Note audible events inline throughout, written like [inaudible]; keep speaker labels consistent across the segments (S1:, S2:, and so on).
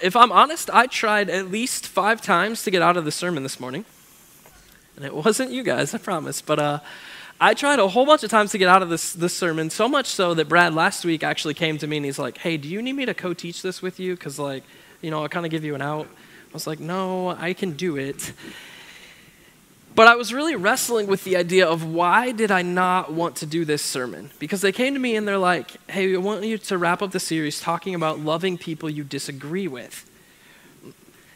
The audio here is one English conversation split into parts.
S1: If I'm honest, I tried at least five times to get out of the sermon this morning. And it wasn't you guys, I promise. But uh, I tried a whole bunch of times to get out of this, this sermon, so much so that Brad last week actually came to me and he's like, hey, do you need me to co teach this with you? Because, like, you know, I'll kind of give you an out. I was like, no, I can do it. But I was really wrestling with the idea of why did I not want to do this sermon? Because they came to me and they're like, hey, I want you to wrap up the series talking about loving people you disagree with.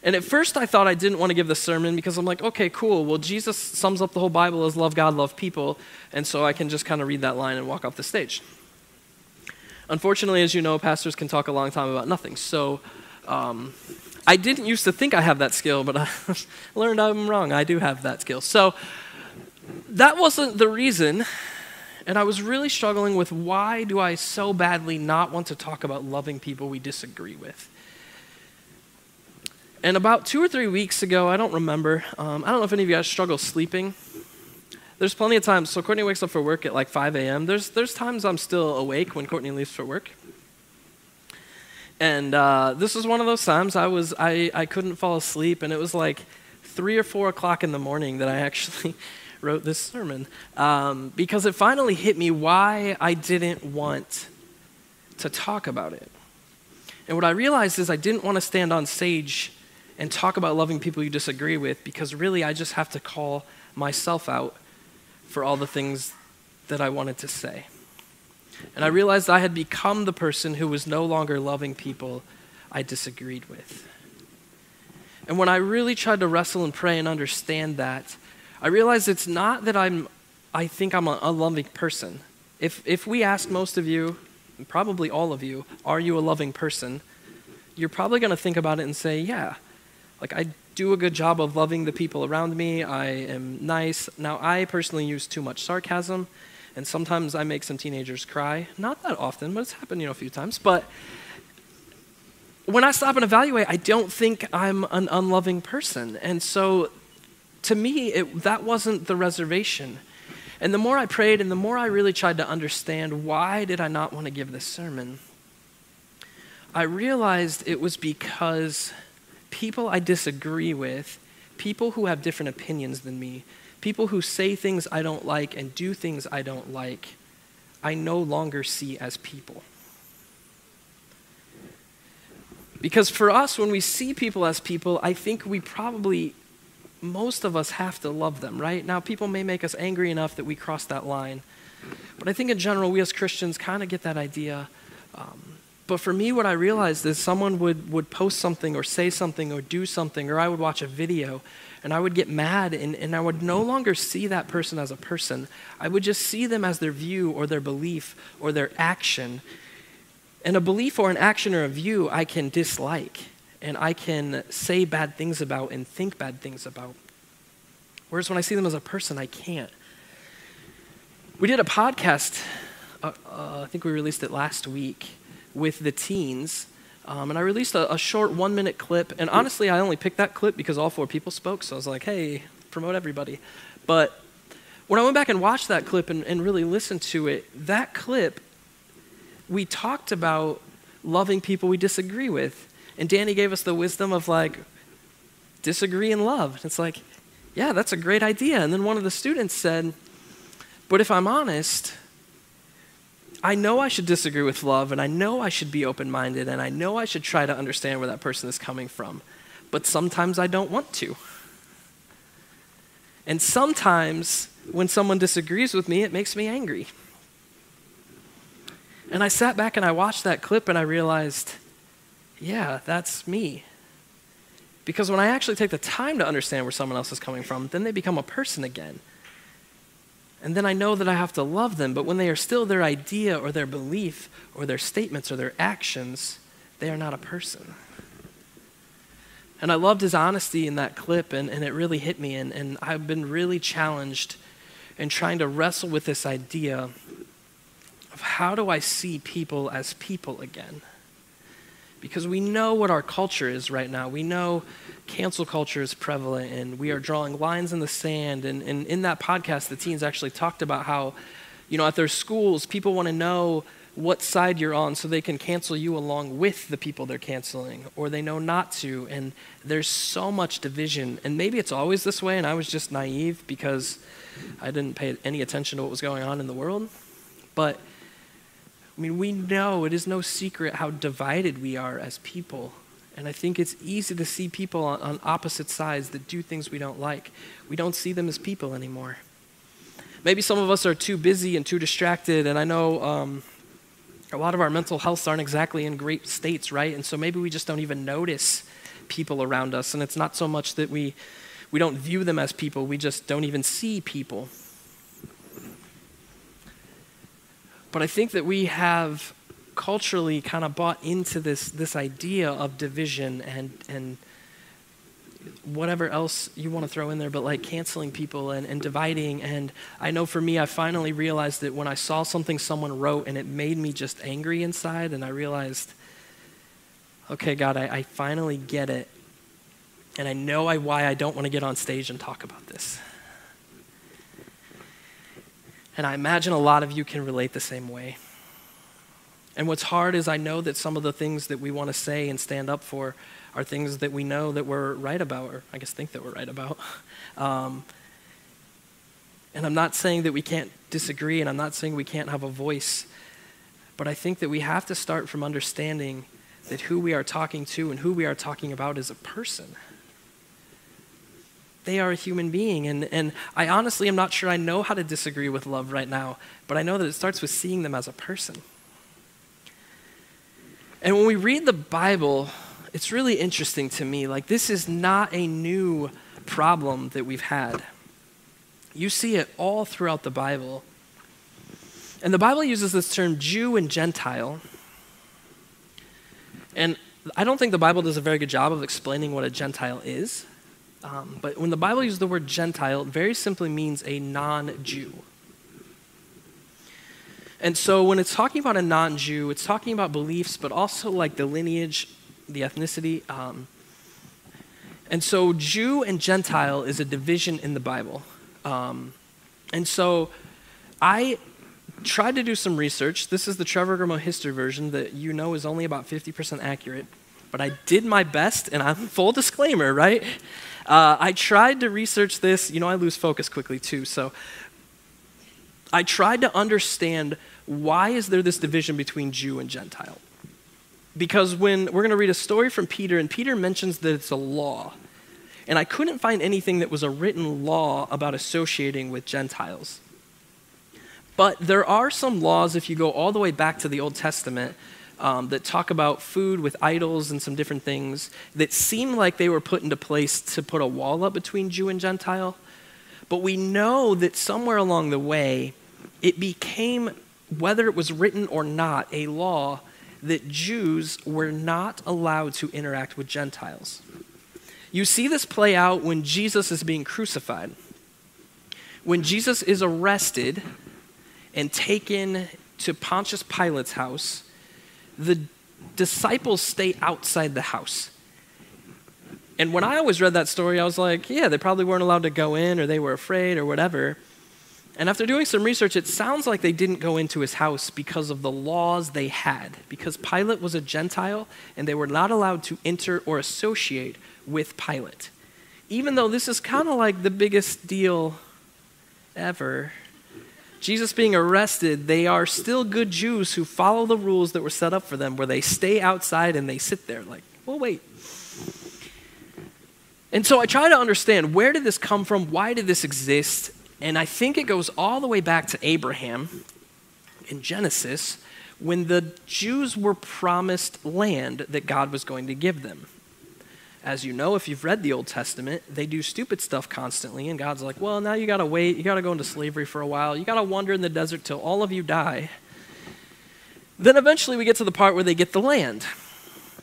S1: And at first I thought I didn't want to give the sermon because I'm like, okay, cool. Well, Jesus sums up the whole Bible as love God, love people. And so I can just kind of read that line and walk off the stage. Unfortunately, as you know, pastors can talk a long time about nothing. So um, I didn't used to think I have that skill, but I [laughs] learned I'm wrong. I do have that skill. So that wasn't the reason. And I was really struggling with why do I so badly not want to talk about loving people we disagree with? And about two or three weeks ago, I don't remember, um, I don't know if any of you guys struggle sleeping. There's plenty of times, so Courtney wakes up for work at like 5 a.m. There's, there's times I'm still awake when Courtney leaves for work. And uh, this was one of those times I was I, I couldn't fall asleep, and it was like three or four o'clock in the morning that I [laughs] actually wrote this sermon um, because it finally hit me why I didn't want to talk about it. And what I realized is I didn't want to stand on stage and talk about loving people you disagree with because really I just have to call myself out for all the things that I wanted to say. And I realized I had become the person who was no longer loving people I disagreed with. And when I really tried to wrestle and pray and understand that, I realized it's not that I'm, I think I'm a, a loving person. If, if we ask most of you, probably all of you, are you a loving person? You're probably going to think about it and say, yeah. Like, I do a good job of loving the people around me. I am nice. Now, I personally use too much sarcasm and sometimes I make some teenagers cry. Not that often, but it's happened, you know, a few times. But when I stop and evaluate, I don't think I'm an unloving person. And so to me, it, that wasn't the reservation. And the more I prayed and the more I really tried to understand why did I not want to give this sermon, I realized it was because people I disagree with, people who have different opinions than me, People who say things I don't like and do things I don't like, I no longer see as people. Because for us, when we see people as people, I think we probably, most of us have to love them, right? Now, people may make us angry enough that we cross that line. But I think in general, we as Christians kind of get that idea. Um, but for me, what I realized is someone would, would post something or say something or do something, or I would watch a video and I would get mad and, and I would no longer see that person as a person. I would just see them as their view or their belief or their action. And a belief or an action or a view I can dislike and I can say bad things about and think bad things about. Whereas when I see them as a person, I can't. We did a podcast, uh, uh, I think we released it last week, with the teens um, and I released a, a, short one minute clip. And honestly, I only picked that clip because all four people spoke. So I was like, hey, promote everybody. But when I went back and watched that clip and, and really listened to it, that clip, we talked about loving people we disagree with. And Danny gave us the wisdom of like, disagree and love. It's like, yeah, that's a great idea. And then one of the students said, but if I'm honest, I know I should disagree with love, and I know I should be open minded, and I know I should try to understand where that person is coming from. But sometimes I don't want to. And sometimes when someone disagrees with me, it makes me angry. And I sat back and I watched that clip and I realized, yeah, that's me. Because when I actually take the time to understand where someone else is coming from, then they become a person again. And then I know that I have to love them, but when they are still their idea or their belief or their statements or their actions, they are not a person. And I loved his honesty in that clip, and, and it really hit me. And, and I've been really challenged in trying to wrestle with this idea of how do I see people as people again? Because we know what our culture is right now. We know cancel culture is prevalent and we are drawing lines in the sand. And, and in that podcast, the teens actually talked about how, you know, at their schools, people want to know what side you're on so they can cancel you along with the people they're canceling, or they know not to. And there's so much division. And maybe it's always this way, and I was just naive because I didn't pay any attention to what was going on in the world. But I mean, we know it is no secret how divided we are as people. And I think it's easy to see people on, on opposite sides that do things we don't like. We don't see them as people anymore. Maybe some of us are too busy and too distracted, and I know um, a lot of our mental healths aren't exactly in great states, right? And so maybe we just don't even notice people around us. And it's not so much that we, we don't view them as people, we just don't even see people. But I think that we have culturally kind of bought into this, this idea of division and, and whatever else you want to throw in there, but like canceling people and, and dividing. And I know for me, I finally realized that when I saw something someone wrote and it made me just angry inside, and I realized, okay, God, I, I finally get it. And I know I, why I don't want to get on stage and talk about this. And I imagine a lot of you can relate the same way. And what's hard is I know that some of the things that we want to say and stand up for are things that we know that we're right about, or I guess think that we're right about. [laughs] Um, and I'm not saying that we can't disagree, and I'm not saying we can't have a voice, but I think that we have to start from understanding that who we are talking to and who we are talking about is a person. They are a human being, and, and I honestly am not sure I know how to disagree with love right now, but I know that it starts with seeing them as a person. And when we read the Bible, it's really interesting to me. Like, this is not a new problem that we've had. You see it all throughout the Bible. And the Bible uses this term Jew and Gentile. And I don't think the Bible does a very good job of explaining what a Gentile is. Um, but when the Bible uses the word Gentile, it very simply means a non Jew. And so when it's talking about a non Jew, it's talking about beliefs, but also like the lineage the ethnicity. Um, and so, Jew and Gentile is a division in the Bible. Um, and so, I tried to do some research. This is the Trevor Grimo history version that you know is only about 50% accurate. But I did my best, and I'm [laughs] full disclaimer, right? Uh, I tried to research this. You know, I lose focus quickly too. So, I tried to understand why is there this division between Jew and Gentile because when we're going to read a story from Peter, and Peter mentions that it's a law. And I couldn't find anything that was a written law about associating with Gentiles. But there are some laws, if you go all the way back to the Old Testament, um, that talk about food with idols and some different things that seem like they were put into place to put a wall up between Jew and Gentile. But we know that somewhere along the way, it became, whether it was written or not, a law that Jews were not allowed to interact with Gentiles. You see this play out when Jesus is being crucified. When Jesus is arrested and taken to Pontius Pilate's house, the disciples stay outside the house. And when I always read that story, I was like, yeah, they probably weren't allowed to go in or they were afraid or whatever. And after doing some research, it sounds like they didn't go into his house because of the laws they had. Because Pilate was a Gentile and they were not allowed to enter or associate with Pilate. Even though this is kind of like the biggest deal ever, Jesus being arrested, they are still good Jews who follow the rules that were set up for them, where they stay outside and they sit there, like, well, wait. And so I try to understand where did this come from? Why did this exist? And I think it goes all the way back to Abraham in Genesis when the Jews were promised land that God was going to give them. As you know, if you've read the Old Testament, they do stupid stuff constantly, and God's like, well, now you gotta wait, you gotta go into slavery for a while, you gotta wander in the desert till all of you die. Then eventually we get to the part where they get the land.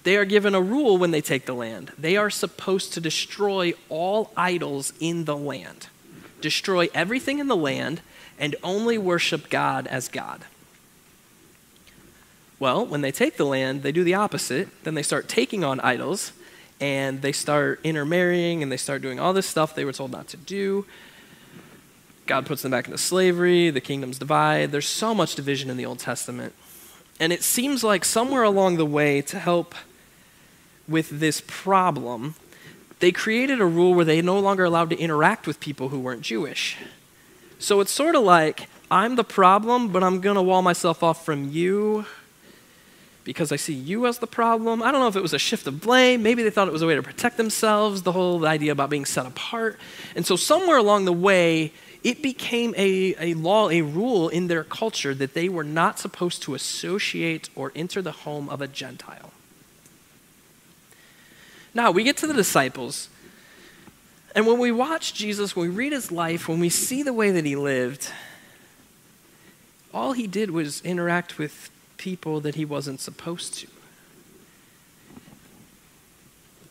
S1: They are given a rule when they take the land. They are supposed to destroy all idols in the land destroy everything in the land, and only worship God as God. Well, when they take the land, they do the opposite. Then they start taking on idols, and they start intermarrying, and they start doing all this stuff they were told not to do. God puts them back into slavery, the kingdoms divide. There's so much division in the Old Testament. And it seems like somewhere along the way, to help with this problem, they created a rule where they no longer allowed to interact with people who weren't Jewish. So it's sort of like I'm the problem, but I'm going to wall myself off from you because I see you as the problem. I don't know if it was a shift of blame. Maybe they thought it was a way to protect themselves, the whole idea about being set apart. And so, somewhere along the way, it became a, a law, a rule in their culture that they were not supposed to associate or enter the home of a Gentile. Now, we get to the disciples. And when we watch Jesus, when we read his life, when we see the way that he lived, all he did was interact with people that he wasn't supposed to.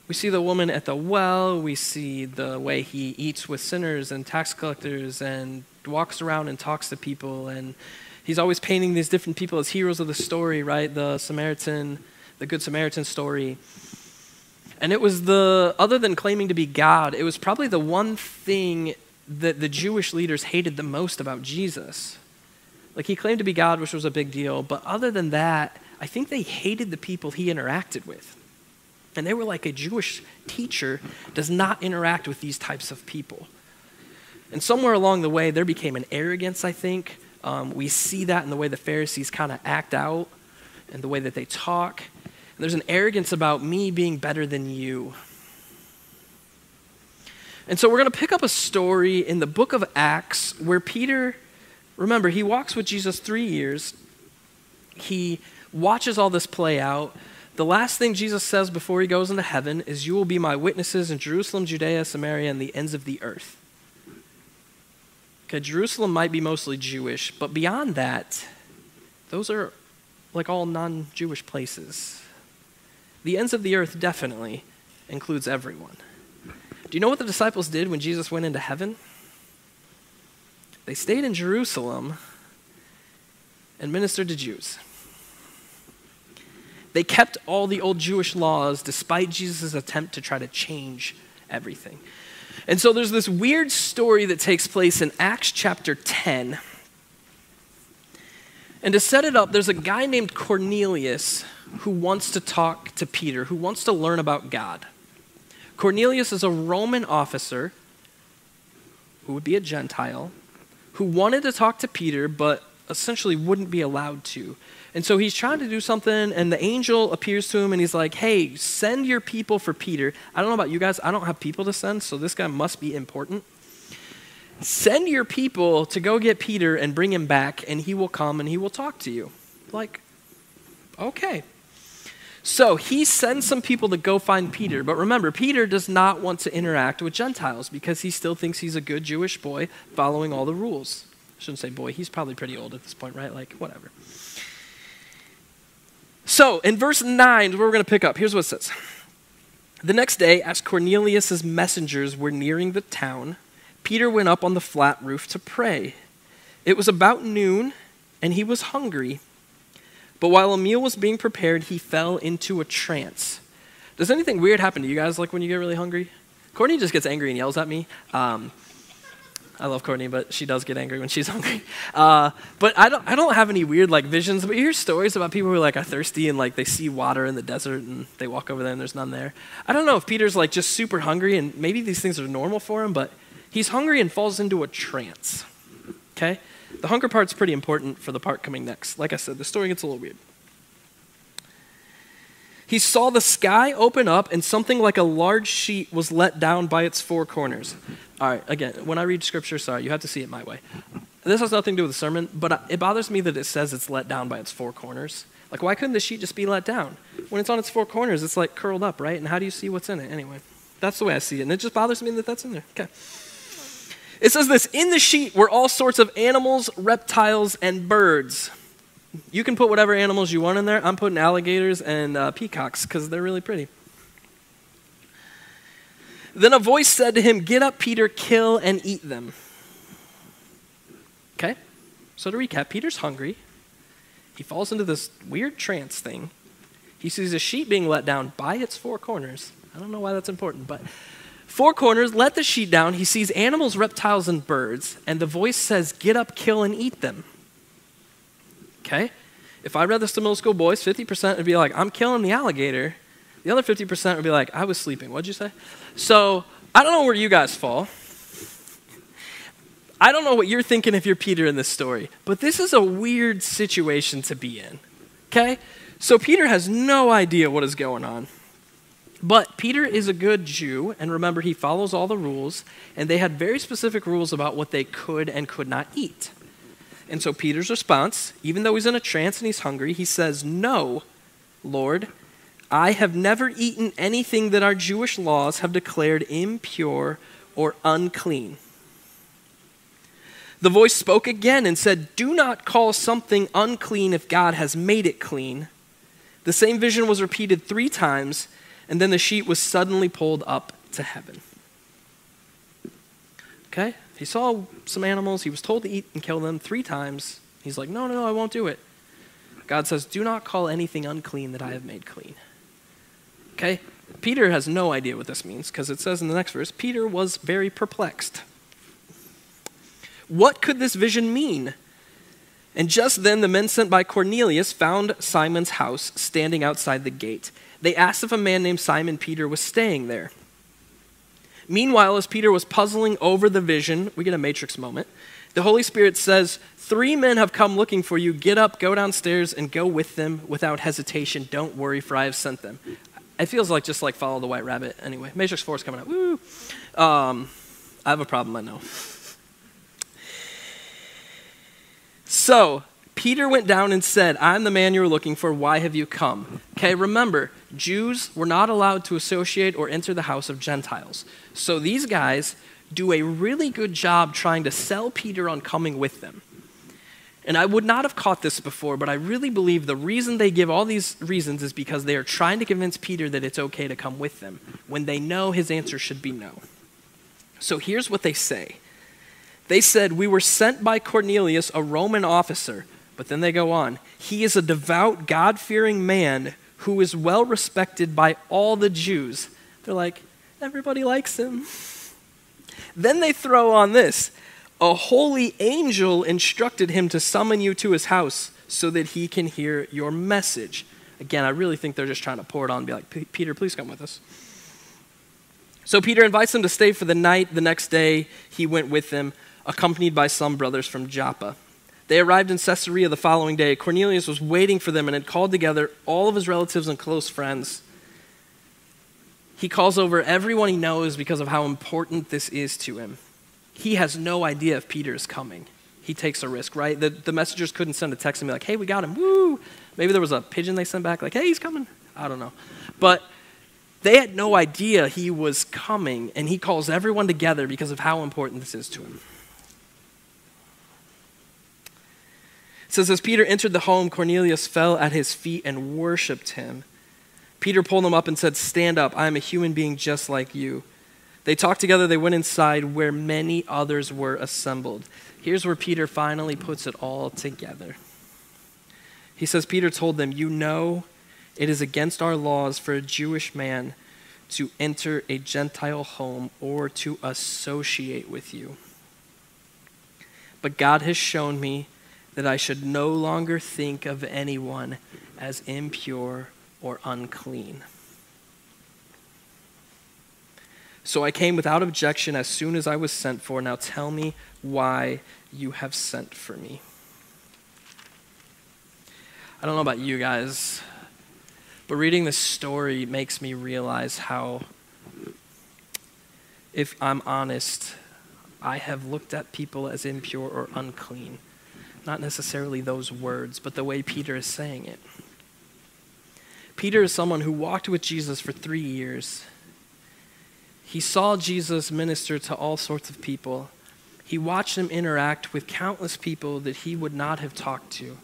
S1: We see the woman at the well. We see the way he eats with sinners and tax collectors and walks around and talks to people. And he's always painting these different people as heroes of the story, right? The Samaritan, the Good Samaritan story. And it was the, other than claiming to be God, it was probably the one thing that the Jewish leaders hated the most about Jesus. Like he claimed to be God, which was a big deal, but other than that, I think they hated the people he interacted with. And they were like a Jewish teacher does not interact with these types of people. And somewhere along the way, there became an arrogance, I think. Um, we see that in the way the Pharisees kind of act out and the way that they talk. And there's an arrogance about me being better than you. And so we're going to pick up a story in the book of Acts where Peter Remember, he walks with Jesus three years. He watches all this play out. The last thing Jesus says before he goes into heaven is, You will be my witnesses in Jerusalem, Judea, Samaria, and the ends of the earth. Okay, Jerusalem might be mostly Jewish, but beyond that, those are like all non Jewish places. The ends of the earth definitely includes everyone. Do you know what the disciples did when Jesus went into heaven? They stayed in Jerusalem and ministered to Jews. They kept all the old Jewish laws despite Jesus' attempt to try to change everything. And so there's this weird story that takes place in Acts chapter 10. And to set it up, there's a guy named Cornelius who wants to talk to Peter, who wants to learn about God. Cornelius is a Roman officer who would be a Gentile who wanted to talk to Peter, but essentially wouldn't be allowed to. And so he's trying to do something, and the angel appears to him and he's like, Hey, send your people for Peter. I don't know about you guys, I don't have people to send, so this guy must be important. Send your people to go get Peter and bring him back, and he will come and he will talk to you. Like, okay. So he sends some people to go find Peter. But remember, Peter does not want to interact with Gentiles because he still thinks he's a good Jewish boy following all the rules. I shouldn't say boy, he's probably pretty old at this point, right? Like, whatever. So in verse 9, where we're going to pick up, here's what it says. The next day, as Cornelius' messengers were nearing the town, Peter went up on the flat roof to pray. It was about noon, and he was hungry. But while a meal was being prepared, he fell into a trance. Does anything weird happen to you guys like when you get really hungry? Courtney just gets angry and yells at me. Um, I love Courtney, but she does get angry when she's [laughs] hungry. Uh, but I don't, I don't have any weird like visions. But you hear stories about people who like are thirsty and like they see water in the desert and they walk over there and there's none there. I don't know if Peter's like just super hungry and maybe these things are normal for him, but he's hungry and falls into a trance. Okay, the hunger part's pretty important for the part coming next. Like I said, the story gets a little weird. He saw the sky open up and something like a large sheet was let down by its four corners. All right, again, when I read scripture, sorry, you have to see it my way. This has nothing to do with the sermon, but it bothers me that it says it's let down by its four corners. Like, why couldn't the sheet just be let down? When it's on its four corners, it's like curled up, right? And how do you see what's in it? Anyway, that's the way I see it. And it just bothers me that that's in there. Okay. It says this In the sheet were all sorts of animals, reptiles, and birds. You can put whatever animals you want in there. I'm putting alligators and uh, peacocks because they're really pretty. Then a voice said to him, Get up, Peter, kill and eat them. Okay? So to recap, Peter's hungry. He falls into this weird trance thing. He sees a sheet being let down by its four corners. I don't know why that's important, but four corners, let the sheet down. He sees animals, reptiles, and birds, and the voice says, Get up, kill, and eat them. Okay? if I read this to middle school boys, 50% would be like, I'm killing the alligator. The other 50% would be like, I was sleeping. What'd you say? So I don't know where you guys fall. I don't know what you're thinking if you're Peter in this story, but this is a weird situation to be in. Okay? So Peter has no idea what is going on. But Peter is a good Jew, and remember, he follows all the rules, and they had very specific rules about what they could and could not eat. And so Peter's response, even though he's in a trance and he's hungry, he says, No, Lord, I have never eaten anything that our Jewish laws have declared impure or unclean. The voice spoke again and said, Do not call something unclean if God has made it clean. The same vision was repeated three times, and then the sheet was suddenly pulled up to heaven. Okay? He saw some animals. He was told to eat and kill them three times. He's like, No, no, no, I won't do it. God says, Do not call anything unclean that I have made clean. Okay? Peter has no idea what this means because it says in the next verse Peter was very perplexed. What could this vision mean? And just then the men sent by Cornelius found Simon's house standing outside the gate. They asked if a man named Simon Peter was staying there. Meanwhile, as Peter was puzzling over the vision, we get a matrix moment. The Holy Spirit says, Three men have come looking for you. Get up, go downstairs, and go with them without hesitation. Don't worry, for I have sent them. It feels like just like follow the white rabbit. Anyway, Matrix 4 is coming up. Woo! Um, I have a problem, I know. So, Peter went down and said, I'm the man you were looking for. Why have you come? Okay, remember, Jews were not allowed to associate or enter the house of Gentiles. So these guys do a really good job trying to sell Peter on coming with them. And I would not have caught this before, but I really believe the reason they give all these reasons is because they are trying to convince Peter that it's okay to come with them when they know his answer should be no. So here's what they say they said, We were sent by Cornelius, a Roman officer. But then they go on. He is a devout, God fearing man who is well respected by all the Jews. They're like, Everybody likes him. Then they throw on this a holy angel instructed him to summon you to his house so that he can hear your message. Again, I really think they're just trying to pour it on and be like, Peter, please come with us. So Peter invites them to stay for the night. The next day, he went with them accompanied by some brothers from Joppa. They arrived in Caesarea the following day. Cornelius was waiting for them and had called together all of his relatives and close friends. He calls over everyone he knows because of how important this is to him. He has no idea if Peter is coming. He takes a risk, right? The, the messengers couldn't send a text and be like, hey, we got him, woo! Maybe there was a pigeon they sent back, like, hey, he's coming. I don't know. But they had no idea he was coming, and he calls everyone together because of how important this is to him. It says, As Peter entered the home, Cornelius fell at his feet and worshiped him. Peter pulled him up and said, Stand up. I am a human being just like you. They talked together. They went inside where many others were assembled. Here's where Peter finally puts it all together. He says, Peter told them, You know it is against our laws for a Jewish man to enter a Gentile home or to associate with you. But God has shown me that I should no longer think of anyone as impure or unclean. So I came without objection as soon as I was sent for. Now tell me why you have sent for me. I don't know about you guys, but reading this story makes me realize how, if I'm honest, I have looked at people as impure or unclean. Not necessarily those words, but the way Peter is saying it. Peter is someone who walked with Jesus for three years. He saw Jesus minister to all sorts of people. He watched him interact with countless people that he would not have talked to.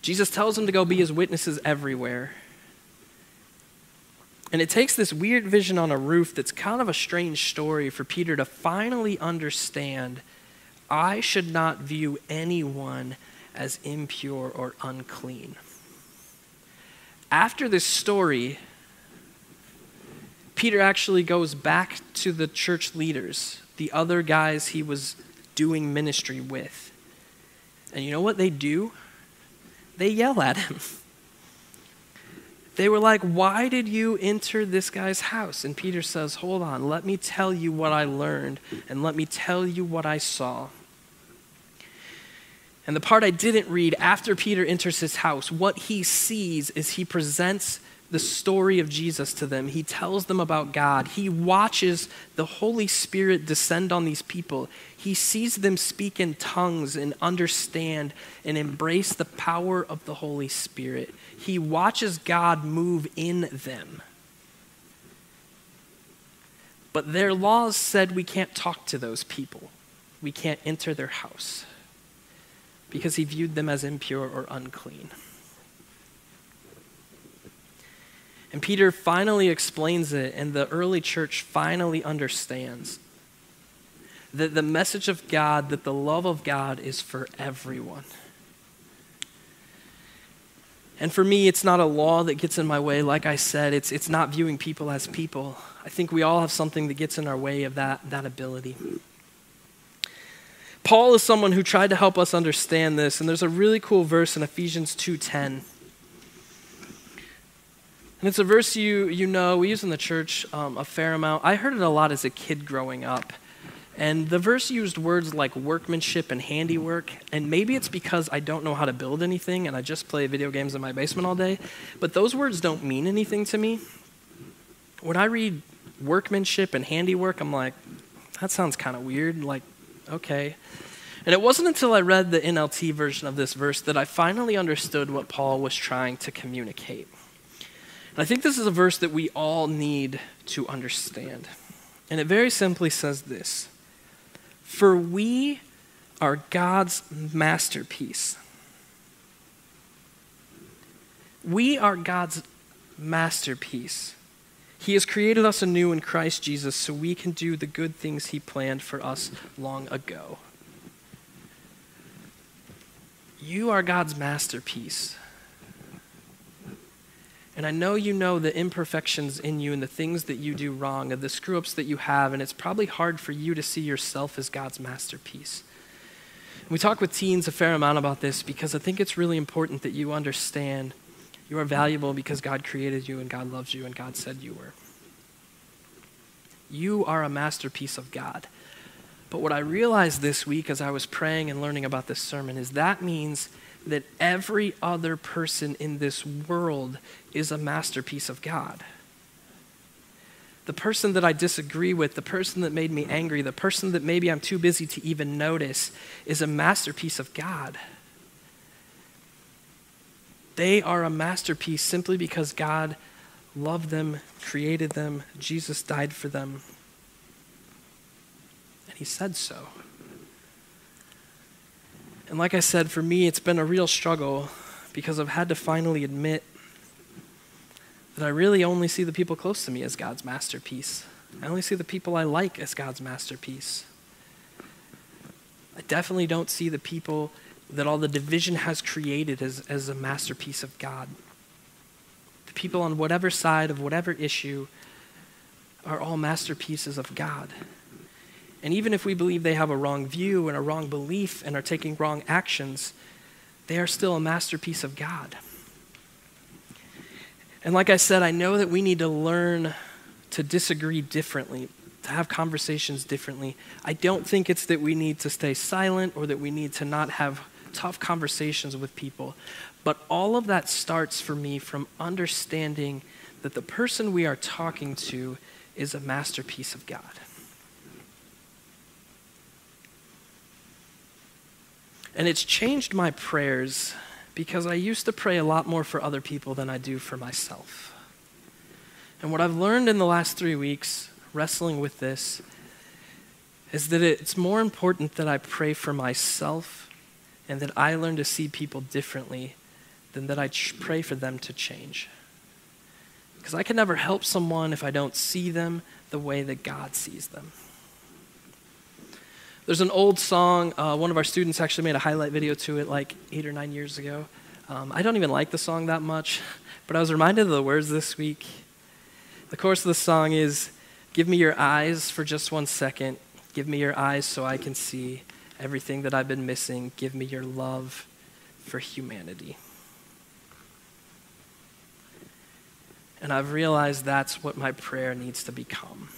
S1: Jesus tells him to go be his witnesses everywhere. And it takes this weird vision on a roof that's kind of a strange story for Peter to finally understand I should not view anyone as impure or unclean. After this story, Peter actually goes back to the church leaders, the other guys he was doing ministry with. And you know what they do? they yell at him. They were like, Why did you enter this guy's house? And Peter says, Hold on, let me tell you what I learned, and let me tell you what I saw. And the part I didn't read, after Peter enters his house, what he sees is he presents the story of Jesus to them. He tells them about God. He watches the Holy Spirit descend on these people. He sees them speak in tongues and understand and embrace the power of the Holy Spirit. He watches God move in them. But their laws said we can't talk to those people, we can't enter their house because he viewed them as impure or unclean. And Peter finally explains it, and the early church finally understands that the message of God, that the love of God is for everyone. And for me, it's not a law that gets in my way. Like I said, it's, it's not viewing people as people. I think we all have something that gets in our way of that, that ability. Paul is someone who tried to help us understand this, and there's a really cool verse in Ephesians 2:10. And it's a verse you, you know, we use in the church um, a fair amount. I heard it a lot as a kid growing up. And the verse used words like workmanship and handiwork. And maybe it's because I don't know how to build anything and I just play video games in my basement all day. But those words don't mean anything to me. When I read workmanship and handiwork, I'm like, that sounds kind of weird. Like, okay. And it wasn't until I read the NLT version of this verse that I finally understood what Paul was trying to communicate. And I think this is a verse that we all need to understand. And it very simply says this For we are God's masterpiece. We are God's masterpiece. He has created us anew in Christ Jesus so we can do the good things He planned for us long ago. You are God's masterpiece. And I know you know the imperfections in you and the things that you do wrong and the screw ups that you have, and it's probably hard for you to see yourself as God's masterpiece. We talk with teens a fair amount about this because I think it's really important that you understand you are valuable because God created you and God loves you and God said you were. You are a masterpiece of God. But what I realized this week as I was praying and learning about this sermon is that means that every other person in this world is a masterpiece of God. The person that I disagree with, the person that made me angry, the person that maybe I'm too busy to even notice is a masterpiece of God. They are a masterpiece simply because God loved them, created them, Jesus died for them. And he said so. And like I said, for me, it's been a real struggle because I've had to finally admit that I really only see the people close to me as God's masterpiece. I only see the people I like as God's masterpiece. I definitely don't see the people that all the division has created as, as a masterpiece of God. The people on whatever side of whatever issue are all masterpieces of God. And even if we believe they have a wrong view and a wrong belief and are taking wrong actions, they are still a masterpiece of God. And like I said, I know that we need to learn to disagree differently, to have conversations differently. I don't think it's that we need to stay silent or that we need to not have tough conversations with people. But all of that starts for me from understanding that the person we are talking to is a masterpiece of God. And it's changed my prayers because I used to pray a lot more for other people than I do for myself. And what I've learned in the last three weeks, wrestling with this, is that it's more important that I pray for myself and that I learn to see people differently than that I ch- pray for them to change. Because I can never help someone if I don't see them the way that God sees them. There's an old song, uh, one of our students actually made a highlight video to it like eight or nine years ago. Um, I don't even like the song that much, [laughs] but I was reminded of the words this week. The chorus of the song is Give me your eyes for just one second. Give me your eyes so I can see everything that I've been missing. Give me your love for humanity. And I've realized that's what my prayer needs to become.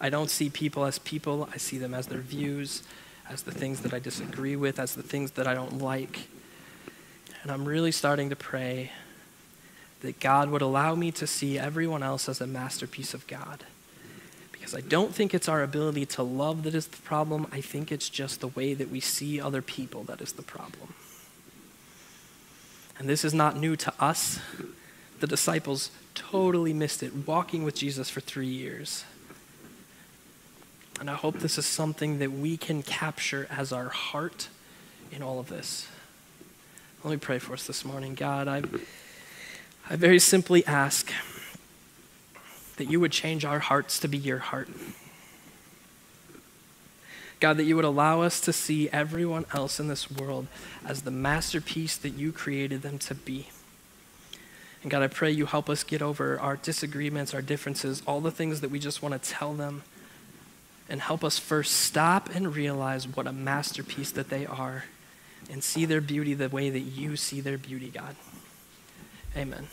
S1: I don't see people as people, I see them as their views, as the things that I disagree with, as the things that I don't like. And I'm really starting to pray that God would allow me to see everyone else as a masterpiece of God because I don't think it's our ability to love that is the problem. I think it's just the way that we see other people that is the problem. And this is not new to us. The disciples totally missed it, walking with Jesus for three years. And I hope this is something that we can capture as our heart in all of this. Let me pray for us this morning. God, I, I very simply ask that you would change our hearts to be your heart. God, that you would allow us to see everyone else in this world as the masterpiece that you created them to be. And God, I pray you help us get over our disagreements, our differences, all the things that we just want to tell them and help us first stop and realize what a masterpiece that they are and see their beauty the way that you see their beauty, God. Amen.